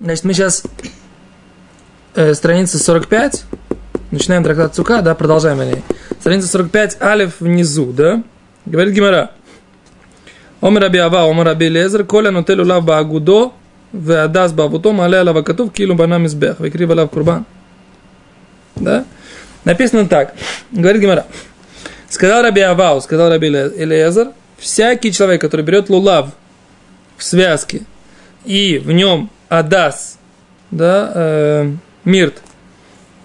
Значит, мы сейчас э, страница 45, начинаем трактат Цука, да, продолжаем или Страница 45, алиф внизу, да? Говорит Гимара. Омер Раби Ава, Омер Раби Лезер, Коля нотелю лав багудо, веадас баавуто, мале лава котов, килу банам избех, векрива лав курбан. Да? Написано так. Говорит Гимара. Сказал Раби Авау, сказал Раби Элиезер, всякий человек, который берет лулав в связке и в нем адас, да, э, мирт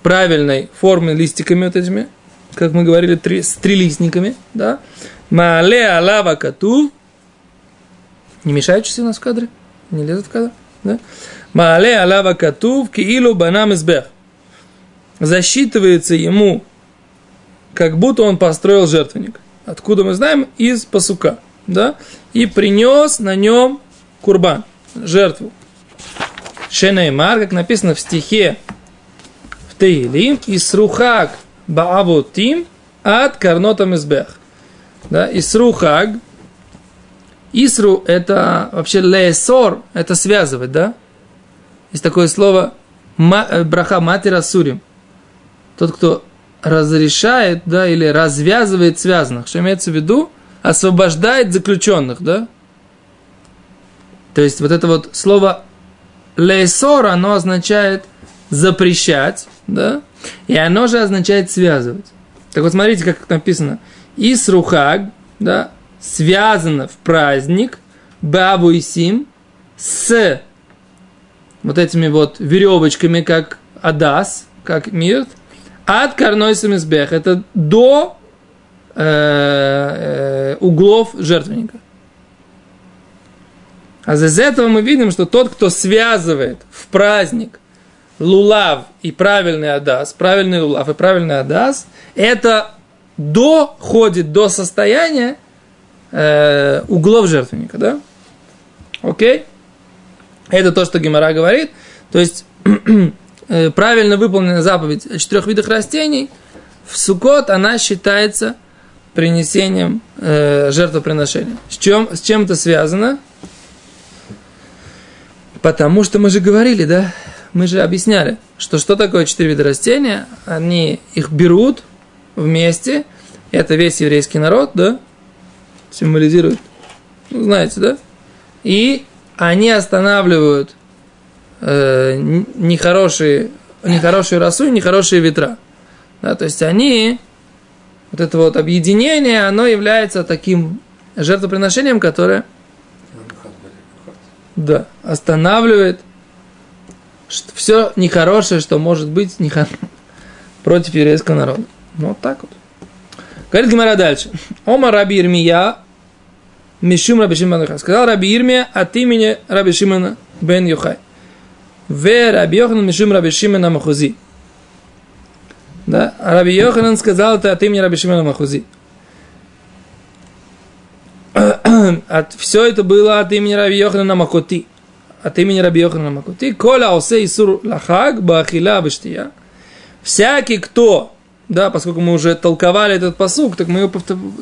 правильной формы листиками вот этими, как мы говорили, три, с трилистниками, да, маале алава кату, не мешающийся у нас в кадре, не лезет в кадр, да, маале алава кату, киилу банам избех, засчитывается ему как будто он построил жертвенник. Откуда мы знаем? Из пасука. Да? И принес на нем курбан, жертву. Шенеймар, как написано в стихе в Таилим, Исрухак Баавутим от Карнотам Избех. Да? Исрухак. Исру это вообще лесор, это связывать, да? Есть такое слово браха матера сурим. Тот, кто разрешает, да, или развязывает связанных. Что имеется в виду? Освобождает заключенных, да? То есть вот это вот слово лейсор, оно означает запрещать, да? И оно же означает связывать. Так вот смотрите, как написано. Исрухаг, да, связано в праздник, бабу и сим, с вот этими вот веревочками, как адас, как мирт – от карной самизбех. Это до э, э, углов жертвенника. А из этого мы видим, что тот, кто связывает в праздник лулав и правильный адас, правильный лулав и правильный адас, это доходит до состояния э, углов жертвенника, да? Окей? Это то, что Гемора говорит. То есть Э, правильно выполнена заповедь о четырех видах растений, в Сукот она считается принесением э, жертвоприношения. С чем, с чем это связано? Потому что мы же говорили, да, мы же объясняли, что что такое четыре вида растения, они их берут вместе, это весь еврейский народ, да, символизирует, ну, знаете, да, и они останавливают э, нехорошие, нехорошие росу и нехорошие ветра. Да, то есть они, вот это вот объединение, оно является таким жертвоприношением, которое да, останавливает все нехорошее, что может быть нехор... против еврейского народа. Ну, вот так вот. Говорит Гимара дальше. Ома Раби Ирмия, Мишум Раби Шимон Сказал Раби Ирмия от имени Раби Шимона бен Йохай. Раби Йоханан Мишим Раби Шимена Махузи. Да? А Раби Йоханан сказал это от имени Раби Шимена Махузи. От, все это было от имени Раби Йоханана Макоти. От имени Раби Йоханана Макоти. Коля осе Исур Лахаг Бахила Баштия. Всякий, кто, да, поскольку мы уже толковали этот посук, так мы его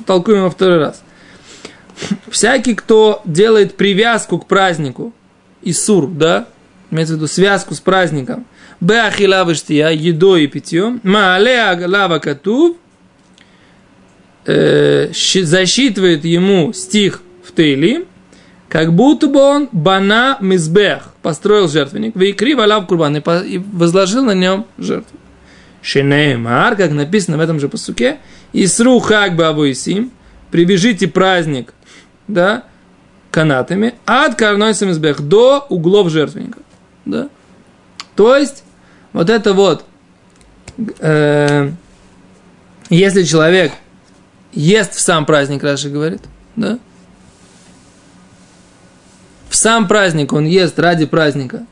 толкуем во второй раз. Всякий, кто делает привязку к празднику, Исур, да, имеется в виду связку с праздником, беахила вештия, едой и питьем, маалеа лава катув, э, засчитывает ему стих в Тейли, как будто бы он бана мизбех, построил жертвенник, вейкри валав курбан, и возложил на нем жертву. Шенеймар, как написано в этом же посуке, Исру хак бавуисим, привяжите праздник, да, канатами, от карной самизбех до углов жертвенника. Да? То есть, вот это вот, э, если человек ест в сам праздник, Раша говорит, да? В сам праздник он ест ради праздника.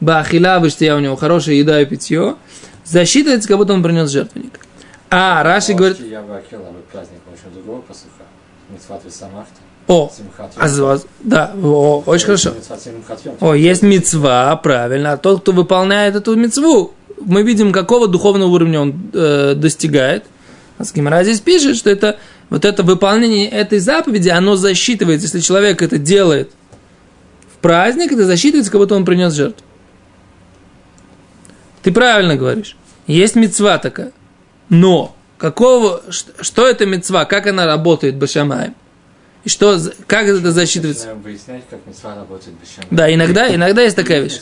Бахила, я у него хорошая еда и питье. Засчитывается, как будто он принес жертвенник. А, Раши говорит... Я бахила, праздник, еще другого посуха. Митцват самахта. О, а, да, о, очень хорошо. О, есть мецва, правильно. А тот, кто выполняет эту мецву, мы видим, какого духовного уровня он э, достигает. Аскимара здесь пишет, что это вот это выполнение этой заповеди, оно засчитывается, если человек это делает в праздник, это засчитывается, как будто он принес жертву. Ты правильно говоришь. Есть мецва такая. Но какого, что это мецва, как она работает Башамаем? И что, как это засчитывается? выяснять, как мецва работает Башамаем. Да, иногда, иногда есть такая вещь.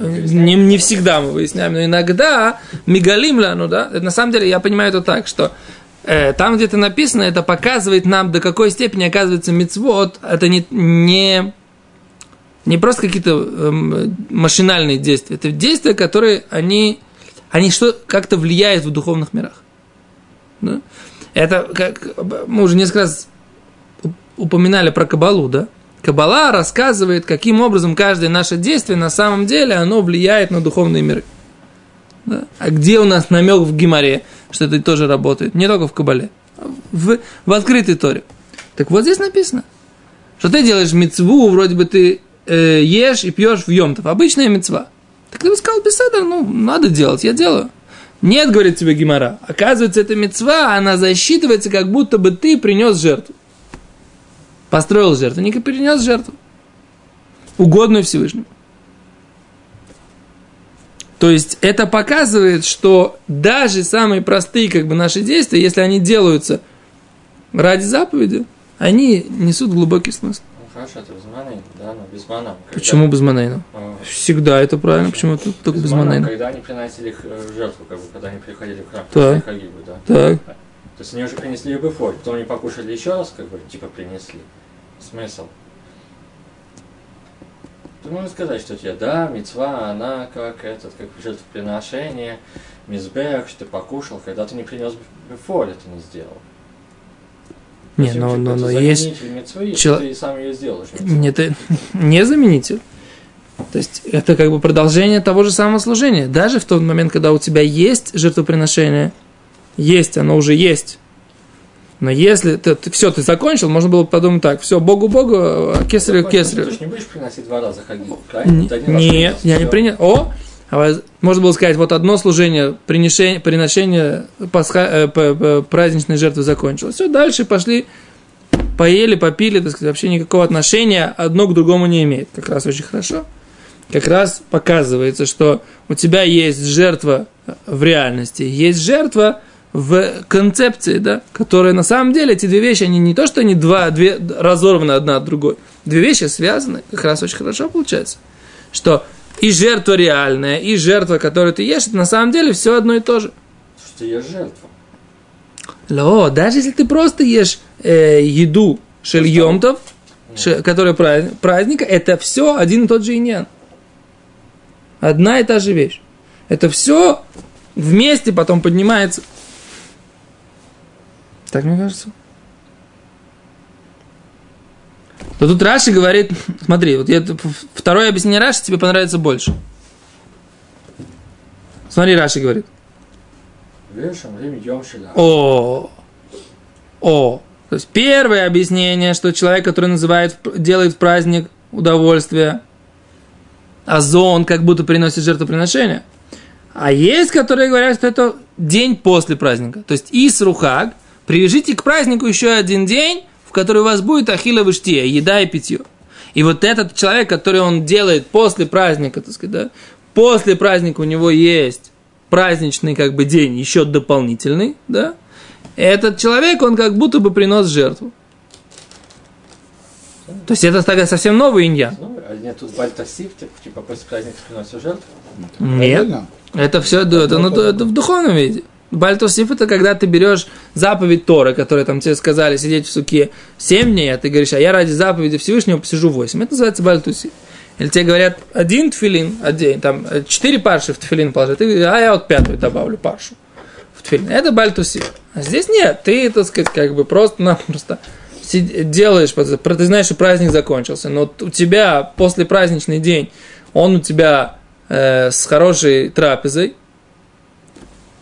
Не, не всегда мы выясняем, но иногда мигалимля, ну да, это, на самом деле я понимаю это так, что э, там где-то написано, это показывает нам, до какой степени оказывается мецвод, это не, не, не просто какие-то э, машинальные действия, это действия, которые они, они что, как-то влияют в духовных мирах. Да? Это, как мы уже несколько раз упоминали про Кабалу, да? Кабала рассказывает, каким образом каждое наше действие на самом деле оно влияет на духовные миры. Да? А где у нас намек в Гимаре, что это тоже работает? Не только в Кабале, а в, в открытой Торе. Так вот здесь написано, что ты делаешь мецву, вроде бы ты э, ешь и пьешь в Йомтов. Обычная мецва. Так ты бы сказал, беседа, ну, надо делать, я делаю. Нет, говорит тебе Гимара. Оказывается, эта мецва, она засчитывается, как будто бы ты принес жертву построил жертвенник и перенес жертву. Угодную Всевышнему. То есть это показывает, что даже самые простые как бы, наши действия, если они делаются ради заповеди, они несут глубокий смысл. Ну, хорошо, это без манейна, да, но без мана. Когда... Почему без манейна? А... Всегда это правильно, почему тут только без, без манейна? Когда они приносили их э, жертву, как бы, когда они приходили в храм, так. Хагибу, да? Так. То есть они уже принесли бы фоль, потом они покушали еще раз, как бы, типа принесли смысл? Ты можешь сказать, что тебе, да, мецва, она как этот, как жертвоприношение, мизбех, что ты покушал, когда ты не принес бефоль, это не сделал. Не, но, но, но есть... Митцвы, Чел... ты сам ее сделаешь. Нет, это не заменитель. То есть это как бы продолжение того же самого служения. Даже в тот момент, когда у тебя есть жертвоприношение, есть, оно уже есть, но если ты, ты все, ты закончил, можно было подумать так, все, Богу Богу, а кесарю кесарю. Ты же не будешь приносить два раза хаги, Нет, я не принял. О, а можно было сказать, вот одно служение, приношение, приношение пасха, э, праздничной жертвы закончилось. Все, дальше пошли, поели, попили, так сказать, вообще никакого отношения одно к другому не имеет. Как раз очень хорошо. Как раз показывается, что у тебя есть жертва в реальности, есть жертва – в концепции, да, которые на самом деле эти две вещи, они не то, что они два, две разорваны одна от другой, две вещи связаны, как раз очень хорошо получается, что и жертва реальная, и жертва, которую ты ешь, это на самом деле все одно и то же. Что ешь жертву. Ло, даже если ты просто ешь э, еду шельемтов, ш, которая праздник, праздника, это все один и тот же иньян. Одна и та же вещь. Это все вместе потом поднимается так мне кажется. То тут Раши говорит, смотри, вот я, второе объяснение Раши тебе понравится больше. Смотри, Раши говорит. О, о. То есть первое объяснение, что человек, который называет, делает в праздник удовольствие, озон как будто приносит жертвоприношение. А есть, которые говорят, что это день после праздника. То есть Исрухаг, Привяжите к празднику еще один день, в который у вас будет ахилла выштия, еда и питье. И вот этот человек, который он делает после праздника, так сказать, да, после праздника у него есть праздничный как бы день еще дополнительный, да, этот человек, он как будто бы принос жертву. То есть это такая совсем новый инья. А нет тут бальтасив, типа после праздника приносит жертву? Нет. Это все это, ну, это в духовном виде. Бальтосиф это когда ты берешь заповедь Торы, которые там тебе сказали сидеть в суке 7 дней, а ты говоришь, а я ради заповеди Всевышнего посижу 8. Это называется бальтусиф. Или тебе говорят, один тфилин, один, там, четыре парши в тфилин положи, ты говоришь, а я вот пятую добавлю паршу в тфилин. Это бальтусиф. А здесь нет, ты, так сказать, как бы просто-напросто делаешь, ты знаешь, что праздник закончился, но у тебя после праздничный день, он у тебя э, с хорошей трапезой,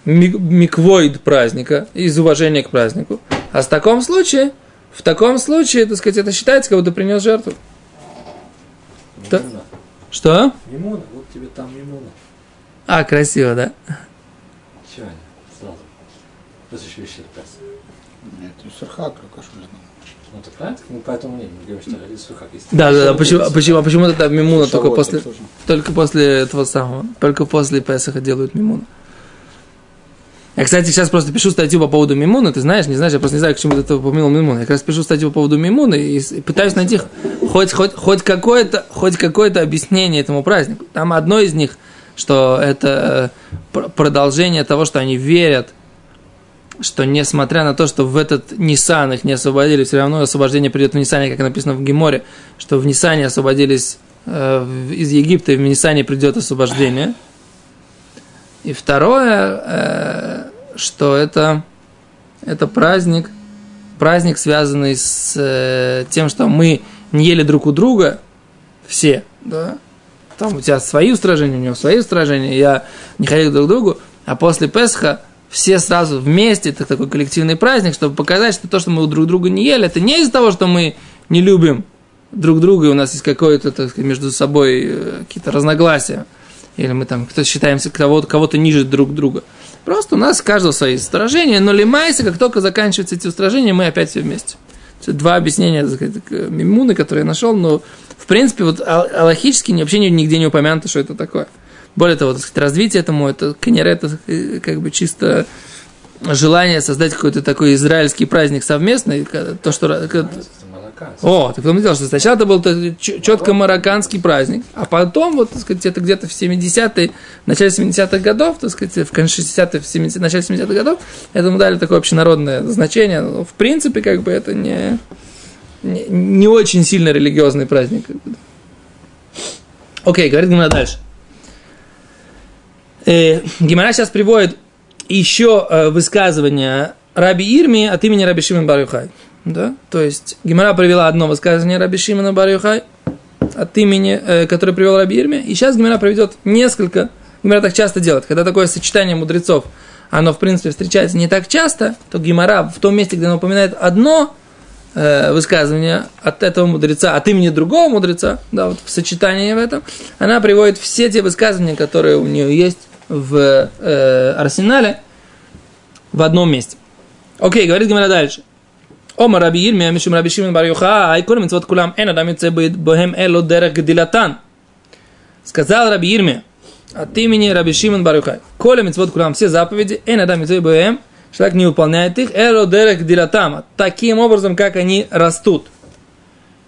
миквоид праздника, из уважения к празднику. А в таком случае, в таком случае, так сказать, это считается, как будто принес жертву. Да. Что? Мимуна, вот тебе там мимуна. А, красиво, да? Чего они? Сразу. Просто еще еще Нет, и кашулина. Ну, это правильно? Мы поэтому не говорим, что как есть. Да, да, да. Почему, почему, а почему это мимуна только после, это только после этого самого, только после Песаха делают мимуну? Я, кстати, сейчас просто пишу статью по поводу Мимуна, ты знаешь, не знаешь, я просто не знаю, к чему ты упомянул Мимуна. Я как раз пишу статью по поводу Мимуна и, пытаюсь найти хоть, хоть, хоть, какое-то, хоть какое-то объяснение этому празднику. Там одно из них, что это э, пр- продолжение того, что они верят, что несмотря на то, что в этот Нисан их не освободили, все равно освобождение придет в Нисане, как написано в Геморе, что в Нисане освободились э, из Египта, и в Нисане придет освобождение. И второе, э, что это, это праздник, праздник, связанный с э, тем, что мы не ели друг у друга, все, да, там у тебя свои устражения, у него свои устражения, я не ходил друг к другу, а после Песха все сразу вместе, это такой коллективный праздник, чтобы показать, что то, что мы друг друга не ели, это не из-за того, что мы не любим друг друга, и у нас есть какое-то, так сказать, между собой э, какие-то разногласия, или мы там кто считаемся кого-то, кого-то ниже друг друга. Просто у нас у каждого свои устражения, но лимайся, как только заканчиваются эти устражения, мы опять все вместе. Два объяснения, сказать, к мимуны, которые я нашел, но в принципе вот ал- аллахически вообще ни- нигде не упомянуто, что это такое. Более того, так сказать, развитие этому, это канер, это э, как бы чисто желание создать какой-то такой израильский праздник совместный, то, что... О, ты потом дело, что сначала это был четко марокканский праздник, а потом, вот, так сказать, это где-то в 70-е, в начале 70-х годов, так сказать, в конце 60-х, в 70 начале 70-х годов, этому дали такое общенародное значение. Но, в принципе, как бы это не, не, не очень сильно религиозный праздник. Окей, говорит Гимара дальше. Э, Гимара сейчас приводит еще э, высказывание Раби Ирми от имени Раби Шимон Барюхай. Да? То есть Гимара привела одно высказывание Раби Шимона Барюхай от имени, э, которое привел Раби Ирми. И сейчас Гимара приведет несколько. Гимара так часто делает. Когда такое сочетание мудрецов, оно в принципе встречается не так часто, то Гимара в том месте, где она упоминает одно э, высказывание от этого мудреца, от имени другого мудреца, да, вот в сочетании в этом, она приводит все те высказывания, которые у нее есть в э, арсенале, в одном месте. Окей, говорит Гимара дальше. Ома Раби Ирмия, Мишум Раби Шимон Бар Йохай, Кол Митцвот Кулам Эн Адам Йоце Бохем Эло Дерех Гдилатан. Сказал Раби Ирмия от имени Раби Шимон Бар Йохай. Коля Митцвот Кулам, все заповеди, Эн Адам Бохем, человек не выполняет их, Эло Дерех Гдилатам, таким образом, как они растут.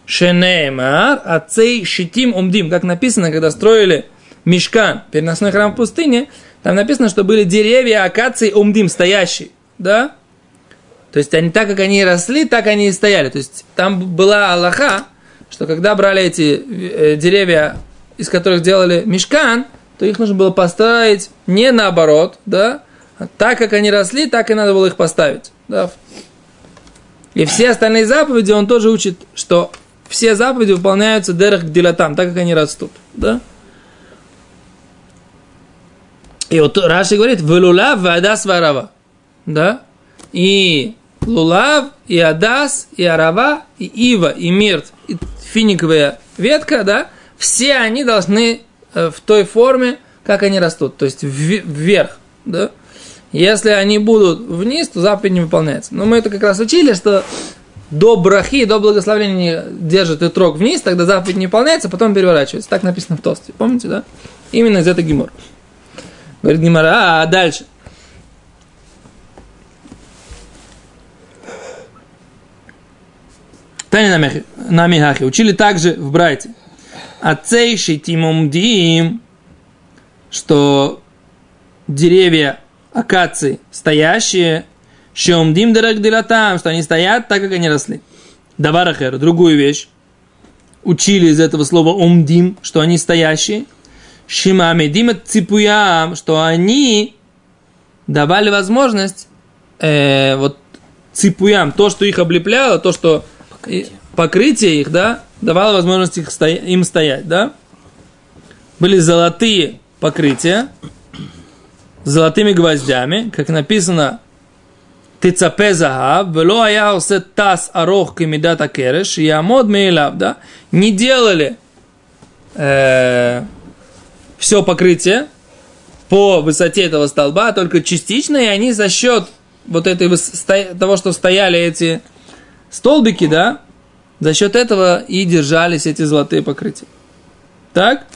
Шенеймар, Ацей Шитим Умдим, как написано, когда строили Мешкан, переносной храм в пустыне, там написано, что были деревья акации Умдим, стоящие, да? То есть они так, как они росли, так они и стояли. То есть там была Аллаха, что когда брали эти э, деревья, из которых делали мешкан, то их нужно было поставить не наоборот, да, а так, как они росли, так и надо было их поставить. Да. И все остальные заповеди он тоже учит, что все заповеди выполняются дерех дилатам, так как они растут. Да? И вот Раши говорит, «Велулав вадас варава». Да? И лулав, и адас, и арава, и ива, и мирт, и финиковая ветка, да, все они должны э, в той форме, как они растут, то есть вверх, да. Если они будут вниз, то заповедь не выполняется. Но мы это как раз учили, что до брахи, до благословения держит и трог вниз, тогда заповедь не выполняется, потом переворачивается. Так написано в Тосте. Помните, да? Именно из этой гемор. Говорит Гимара, а дальше. Тани намихахи. Учили также в Брайте. Ацей шитимумдим, что деревья акации стоящие, шумдим дирагдилатам, что они стоят так, как они росли. Даварахер, другую вещь. Учили из этого слова умдим, что они стоящие. Шимамедим ципуям, что они давали возможность э, вот ципуям, то, что их облепляло, то, что покрытие. Покрытие их, да, давало возможность их стоя, им стоять, да. Были золотые покрытия с золотыми гвоздями, как написано, Тицапе загав, вело аяусе тас арох кемидата кереш, и амод мейлав, да, не делали э, все покрытие по высоте этого столба, только частично, и они за счет вот этой того, что стояли эти столбики, да, за счет этого и держались эти золотые покрытия. Так?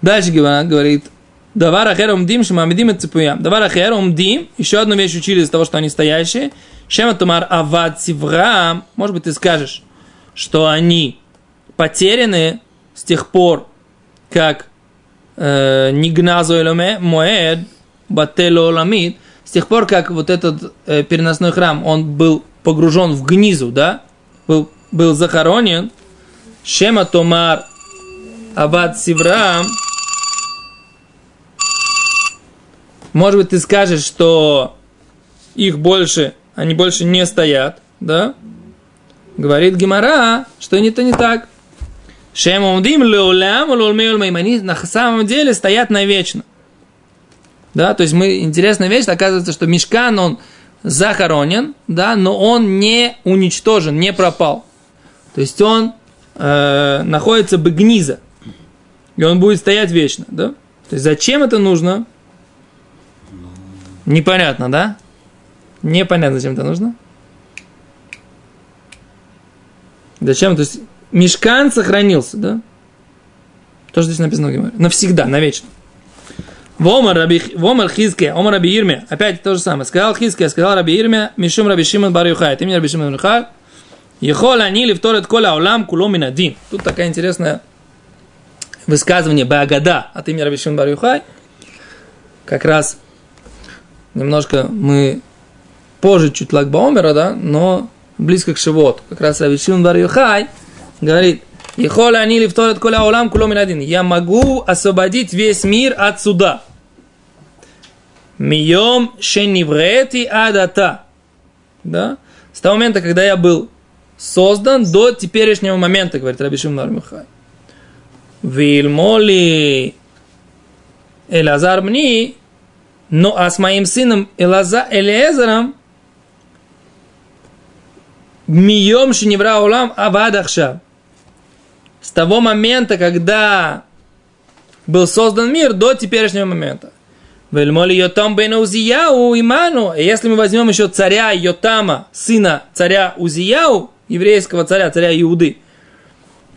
Дальше Гимара говорит, Давар ахер умдим, шамамидим и ципуям. Давар ахер умдим, еще одну вещь учили из того, что они стоящие. Шема тумар авад сиврам. Может быть, ты скажешь, что они потеряны с тех пор, как э, нигназу эломе моэд батело ламид, с тех пор, как вот этот э, переносной храм, он был погружен в гнизу, да, был, был захоронен, Шема Томар Абад Сиврам, может быть, ты скажешь, что их больше, они больше не стоят, да? Говорит Гимара, что это не так. Шем умдим леулям улулмеулмейм. Они на самом деле стоят навечно. Да, то есть мы, интересная вещь, оказывается, что мешкан, он захоронен, да, но он не уничтожен, не пропал. То есть он э, находится бегниза, и он будет стоять вечно, да? То есть зачем это нужно? Непонятно, да? Непонятно, зачем это нужно. Зачем? То есть мешкан сохранился, да? То, что здесь написано. Навсегда, навечно. Вомар, раби, вомар Хизке, Омар Раби Ирме. Опять то же самое. Сказал Хизке, сказал Раби Ирме, Мишум Раби Шимон Бар Юхай. Ты меня Раби Шимон Юхай. Ехол они лифторет коля улам кулом минадин. Тут такая интересная высказывание Багада от имени Раби Шимон Бар Юхай. Как раз немножко мы позже чуть Лагбаомера, да, но близко к Шивот. Как раз Раби Шимон Бар Юхай говорит, Ехоля они лифторет коля улам кулом минадин. Я могу освободить весь мир от суда. Мием шениврети адата. Да? С того момента, когда я был создан до теперешнего момента, говорит Раби Шимон Михай. Вильмоли Элазар мне, но а с моим сыном Элаза, Элиезером Мием Шиневра Улам Авадахша. С того момента, когда был создан мир, до теперешнего момента. Вельмоли Йотам бен Узияу иману. И если мы возьмем еще царя Йотама, сына царя Узияу, еврейского царя, царя Иуды,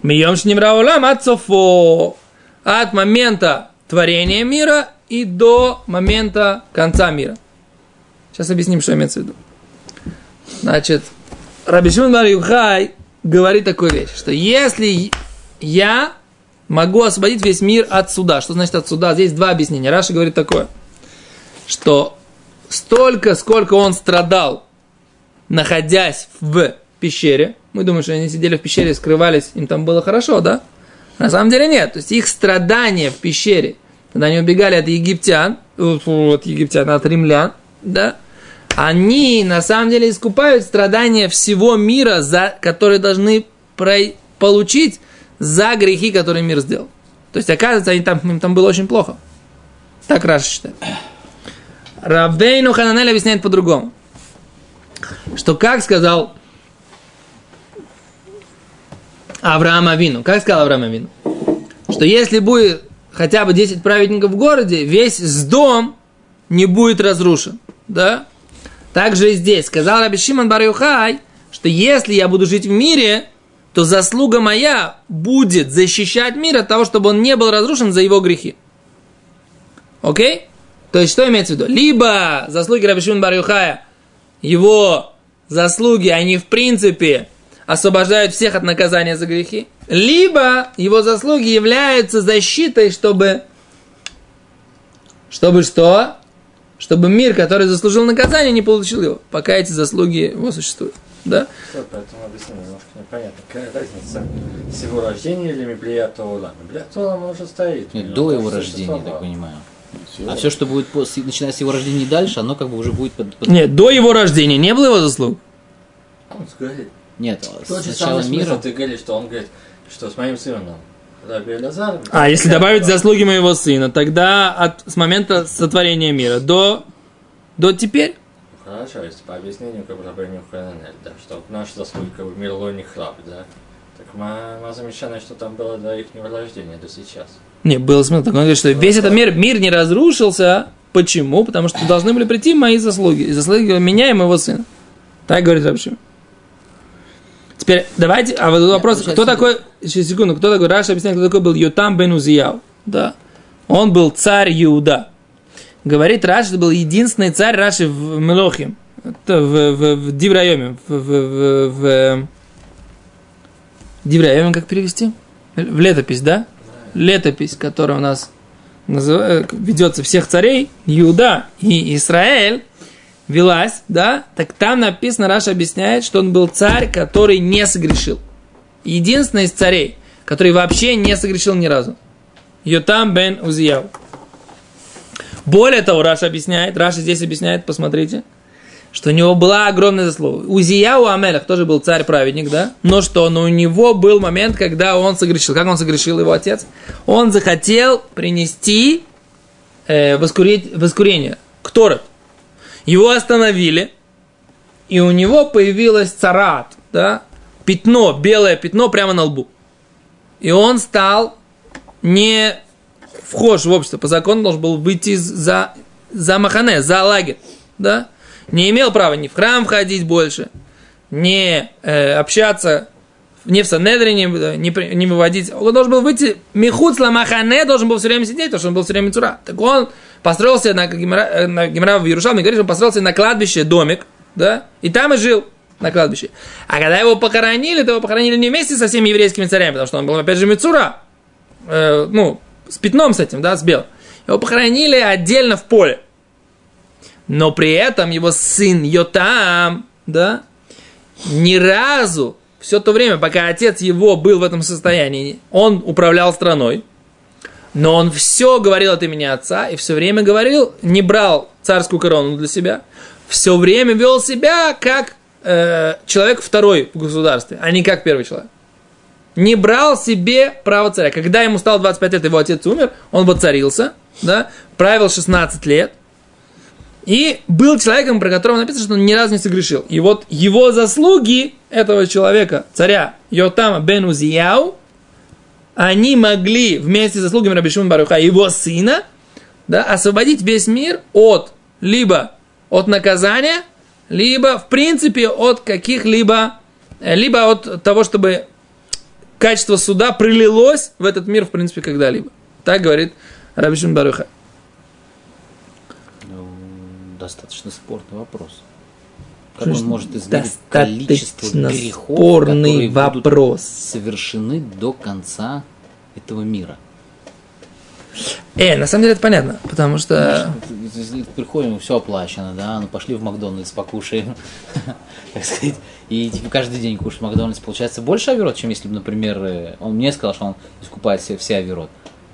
Мием Шнимраулам от Софо, от момента творения мира и до момента конца мира. Сейчас объясним, что имеется в виду. Значит, Раби Шимон бар Юхай говорит такую вещь, что если я могу освободить весь мир от суда, что значит от суда? Здесь два объяснения. Раша говорит такое, что столько, сколько он страдал, находясь в пещере, мы думаем, что они сидели в пещере, скрывались, им там было хорошо, да? На самом деле нет. То есть их страдания в пещере, когда они убегали от египтян, от египтян, от римлян, да, они на самом деле искупают страдания всего мира, за, которые должны про, получить за грехи, которые мир сделал. То есть, оказывается, они там, им там было очень плохо. Так Раша считает. Равейну Хананель объясняет по-другому. Что как сказал Авраам Авину. Как сказал Авраам Авину? Что если будет хотя бы 10 праведников в городе, весь дом не будет разрушен. Да? Также и здесь. Сказал Раби Шимон бар что если я буду жить в мире, то заслуга моя будет защищать мир от того, чтобы он не был разрушен за его грехи. Окей? То есть, что имеется в виду? Либо заслуги Раби Шимон бар Юхая, его заслуги, они в принципе освобождают всех от наказания за грехи, либо его заслуги являются защитой, чтобы, чтобы что? Чтобы мир, который заслужил наказание, не получил его, пока эти заслуги его существуют. Да? Все, поэтому объяснение немножко непонятно. Какая разница с его рождения или? Миблията Улам уже стоит. Него до его рождения, я так существовало. А все, что будет после, начиная с его рождения и дальше, оно как бы уже будет под... под- Нет, до его рождения не было его заслуг. Он говорит. Нет, Тот же смысл, мира. ты говоришь, что он говорит, что с моим сыном Элязар. А если добавить заслуги моего сына, тогда от, с момента сотворения мира до, до теперь. Хорошо, если по объяснению, как бы Раби Нюхананель, да, что наши заслуги как бы мир не храп, да. Так мы, замечаем, что там было до их рождения, до сейчас. Не, был смысл. такой. Он говорит, что весь этот мир, мир не разрушился Почему? Потому что должны были прийти мои заслуги. И заслуги меня и моего сына. Так говорит Рабшим. Теперь давайте, а вот вопрос, получается, кто такой, сейчас секунду, кто такой, Раша объясняет, кто такой был Ютам бен Узияу. Да. Он был царь Иуда. Говорит Раш, это был единственный царь Раши в Мелохим. В, в, в Диврайоме. В, в, в, в דברי הימים как перевести? В летопись, да? Летопись, которая у нас называ- ведется всех царей, Иуда и Израиль, велась, да, так там написано, Раши объясняет, что он был царь, который не согрешил. Единственный из царей, который вообще не согрешил ни разу. Йотам бен Узияу. Более того, Раши объясняет, Раши здесь объясняет, посмотрите, что у него была огромная заслуга. Узияу המלך тоже был царь-праведник, да? Но что? Но у него был момент, когда он согрешил. Как он согрешил, его отец? Он захотел принести э, воскурить, воскурение. Кторет. Его остановили, и у него появилось царат, да? Пятно, белое пятно прямо на лбу. И он стал не вхож в общество. По закону должен был выйти за, за Махане, за лагерь. Да? Не имел права ни в храм ходить больше, не э, общаться не в Санедрине, не, при- не выводить. Он должен был выйти, Михуц Махане должен был все время сидеть, потому что он был все время цура. Так он построился на Гемора, э, на Гемора в Иерушалме, говорит, он построился на кладбище домик, да, и там и жил на кладбище. А когда его похоронили, то его похоронили не вместе со всеми еврейскими царями, потому что он был, опять же, Мицура, э, ну, с пятном с этим, да, с белым. Его похоронили отдельно в поле. Но при этом его сын Йотам, да, ни разу, все то время, пока отец его был в этом состоянии, он управлял страной, но он все говорил от имени отца и все время говорил, не брал царскую корону для себя, все время вел себя как э, человек второй в государстве, а не как первый человек. Не брал себе право царя. Когда ему стало 25 лет, его отец умер, он воцарился, да, правил 16 лет, и был человеком, про которого написано, что он ни разу не согрешил. И вот его заслуги этого человека, царя Йотама бен Узияу, они могли вместе с заслугами Раби Шимон Баруха, его сына, да, освободить весь мир от либо от наказания, либо, в принципе, от каких-либо, э, либо от того, чтобы качество суда пролилось в этот мир, в принципе, когда-либо. Так говорит Раби Шимон Баруха. Достаточно спорный вопрос. Как он может измерить количество грехов, спорный которые будут вопрос. совершены до конца этого мира? Э, на самом деле это понятно, потому что... Если Приходим, все оплачено, да, ну пошли в Макдональдс, покушаем, так сказать, и типа каждый день кушать Макдональдс, получается больше оверот, чем если бы, например, э, он мне сказал, что он искупает все, все оверот.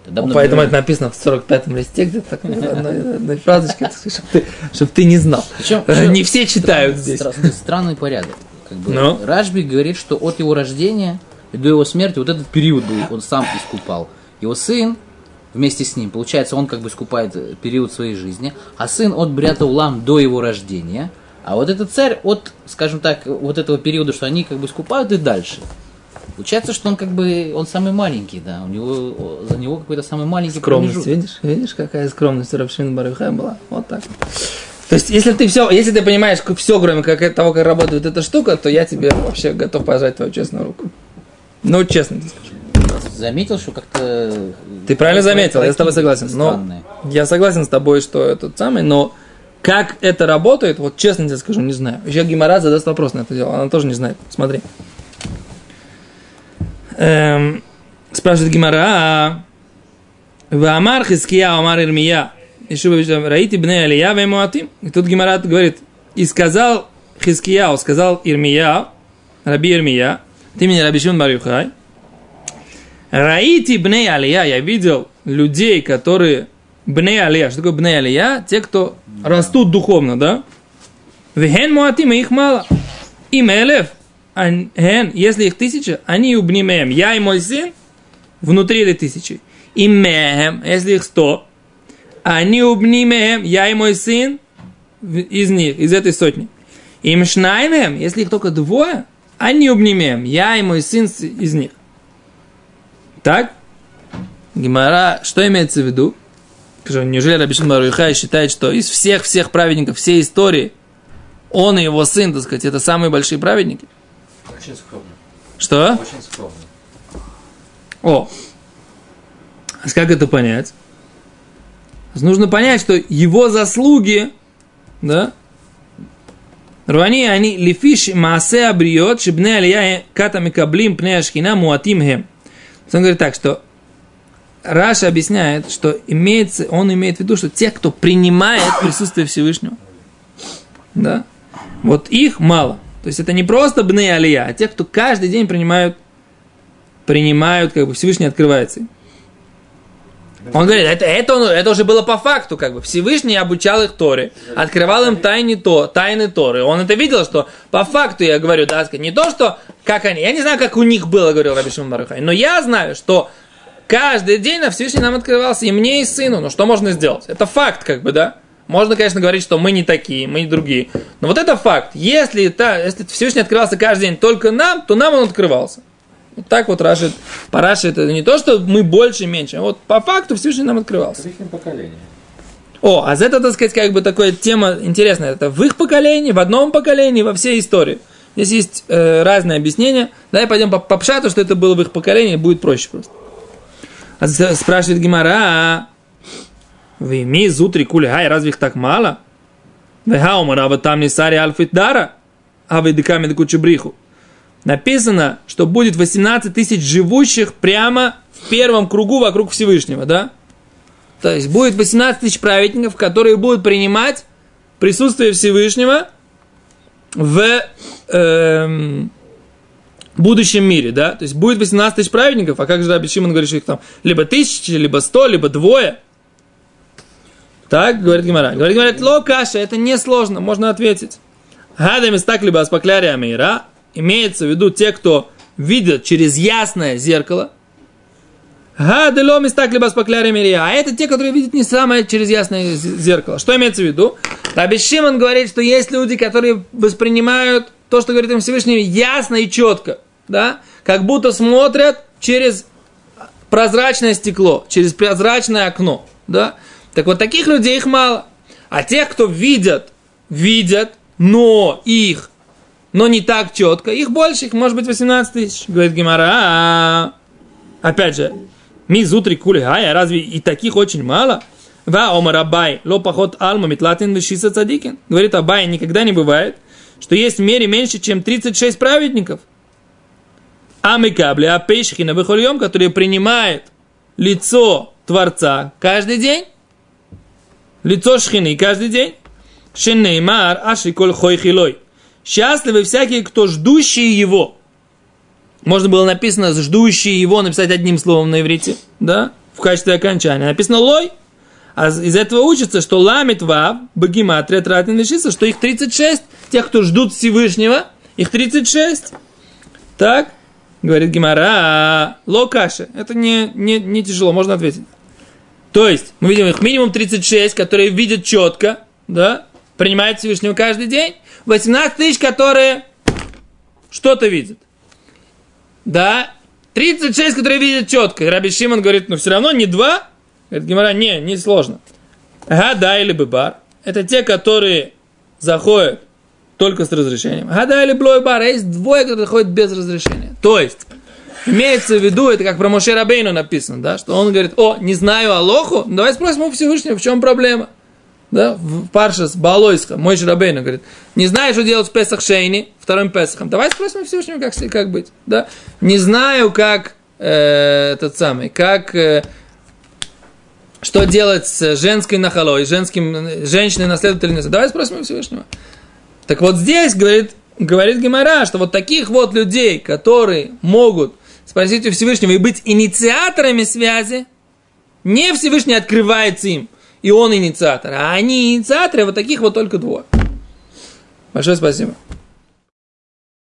Тогда Ну, поэтому это написано в 45-м листе где-то так, одной, фразочкой, чтобы ты, не знал. Э, Не все читают здесь. стра- Странный порядок. Как бы Ну? Рашби говорит, что от его рождения и до его смерти вот этот период был, он сам искупал. Его сын вместе с ним, получается, он как бы искупает э, период своей жизни, а сын от Брята Улам до его рождения, а вот этот царь от, скажем так, вот этого периода, что они как бы искупают и дальше. Получается, что он как бы, он самый маленький, да, у него, за него какой-то самый маленький Скромность, промежуток. видишь? Видишь, какая скромность у Рабшин Барюха была? Вот так. То есть, если ты все, если ты понимаешь все, кроме как того, как работает эта штука, то я тебе вообще готов пожать твою честную руку. Ну, честно тебе скажу. Заметил, что как-то... Ты правильно заметил, я с тобой согласен. Но я согласен с тобой, что это самый, но как это работает, вот честно тебе скажу, не знаю. Еще Гимара задаст вопрос на это дело, она тоже не знает. Смотри. Эм, спрашивает Гимара, Ваамар Хиския, Амар Ирмия, еще Раити Бне Алия, Вемуатим. И тут Гимара говорит, и сказал Хискияу, сказал Ирмия, Раби Ирмия, ты меня Раби Шимон Бар Юхай, Раити бней алия, я видел людей, которые бней алия. Что такое бней алия? Те, кто растут духовно, да? Вехен муатим, и их мало. Им элев, если их тысяча, они убнимеем. Я и мой сын внутри этой тысячи. И мехем, если их сто, они убнимеем, я и мой сын из них, из этой сотни. Им шнаймем, если их только двое, они убнимеем, я и мой сын из них. Так? Гимара, что имеется в виду? Неужели Рабишин Барухай считает, что из всех-всех праведников всей истории он и его сын, так сказать, это самые большие праведники? Очень скромно. Что? Очень скромно. О, а как это понять? Нужно понять, что его заслуги, да, Руани, они лифиш маасе абриот, шибне алия ката микаблим пне ашхина муатим хем. Он говорит так, что Раша объясняет, что имеется, он имеет в виду, что те, кто принимает присутствие Всевышнего, да, вот их мало. То есть это не просто бны алия, а те, кто каждый день принимают, принимают, как бы Всевышний открывается. Он говорит, это, это, это уже было по факту, как бы. Всевышний обучал их Торе, открывал им тайны, то, тайны Торы. Он это видел, что по факту, я говорю, да, не то, что, как они, я не знаю, как у них было, говорил Раби Шимон Барухай, но я знаю, что каждый день на Всевышний нам открывался, и мне, и сыну, ну что можно сделать? Это факт, как бы, да? Можно, конечно, говорить, что мы не такие, мы не другие. Но вот это факт. Если, та, если Всевышний открывался каждый день только нам, то нам он открывался. Вот так вот Раши, по Раши это не то, что мы больше, меньше. а Вот по факту Всевышний нам открывался. В их поколение. О, а за это, так сказать, как бы такая тема интересная. Это в их поколении, в одном поколении, во всей истории. Здесь есть э, разные объяснения. Давай пойдем по, по пшату, что это было в их поколении, будет проще просто. А спрашивает Гимара, вы ми зутри кули, ай, разве их так мало? Вы хаумара, вот там не сари альфитдара, а вы деками бриху. Написано, что будет 18 тысяч живущих прямо в первом кругу вокруг Всевышнего, да? То есть будет 18 тысяч праведников, которые будут принимать присутствие Всевышнего в эм, будущем мире, да? То есть будет 18 тысяч праведников, а как же Раби Шимон говорит, что их там либо тысячи, либо сто, либо двое. Так, говорит Гимара. Говорит, говорит, ло каша, это несложно, можно ответить. Гадами так либо аспаклярия мира, имеется в виду те, кто видят через ясное зеркало, Гадело мистак либо спакляря мирия. А это те, которые видят не самое через ясное зеркало. Что имеется в виду? Раби Шимон говорит, что есть люди, которые воспринимают то, что говорит им Всевышний, ясно и четко. Да? Как будто смотрят через прозрачное стекло, через прозрачное окно. Да? Так вот, таких людей их мало. А тех, кто видят, видят, но их, но не так четко, их больше, их может быть 18 тысяч. Говорит Гимара. Опять же, ми зутри кули гая, разве и таких очень мало? Ва омар Абай, ло поход алма митлатин вишиса цадикин. Говорит Абай, никогда не бывает, что есть в мире меньше, чем 36 праведников. А мы кабли, а пейшхи на выхольем, которые принимает лицо Творца каждый день, лицо шхины каждый день. Шинеймар ашиколь хойхилой. Счастливы всякие, кто ждущие его. Можно было написано ждущие его написать одним словом на иврите, да, в качестве окончания. Написано лой. А из этого учится, что ламит вав, багиматрия, тратин лишится, что их 36, тех, кто ждут Всевышнего, их 36. Так, говорит Гимара, локаши. Это не, не, не тяжело, можно ответить. То есть, мы видим их минимум 36, которые видят четко, да, принимают Всевышнего каждый день. 18 тысяч, которые что-то видят. Да, 36, которые видят четко. И Раби Шимон говорит, ну все равно не два. Говорит Гимара, не, не сложно. Гада или быбар. Это те, которые заходят только с разрешением. Гада или блой бар. А есть двое, которые заходят без разрешения. То есть, имеется в виду, это как про Моше Рабейну написано, да, что он говорит, о, не знаю Алоху, ну, давай спросим у Всевышнего, в чем проблема. Да, в Паршас Балойска, мой Рабейну говорит, не знаю, что делать с Песах Шейни, вторым Песахом, давай спросим у Всевышнего, как, с- как быть. Да? Не знаю, как э, этот самый, как э, что делать с женской нахалой, женским, женщиной наследовательницей. Давай спросим у Всевышнего. Так вот здесь говорит, говорит Гемора, что вот таких вот людей, которые могут спросить у Всевышнего и быть инициаторами связи, не Всевышний открывается им, и он инициатор, а они инициаторы, вот таких вот только двое. Большое спасибо.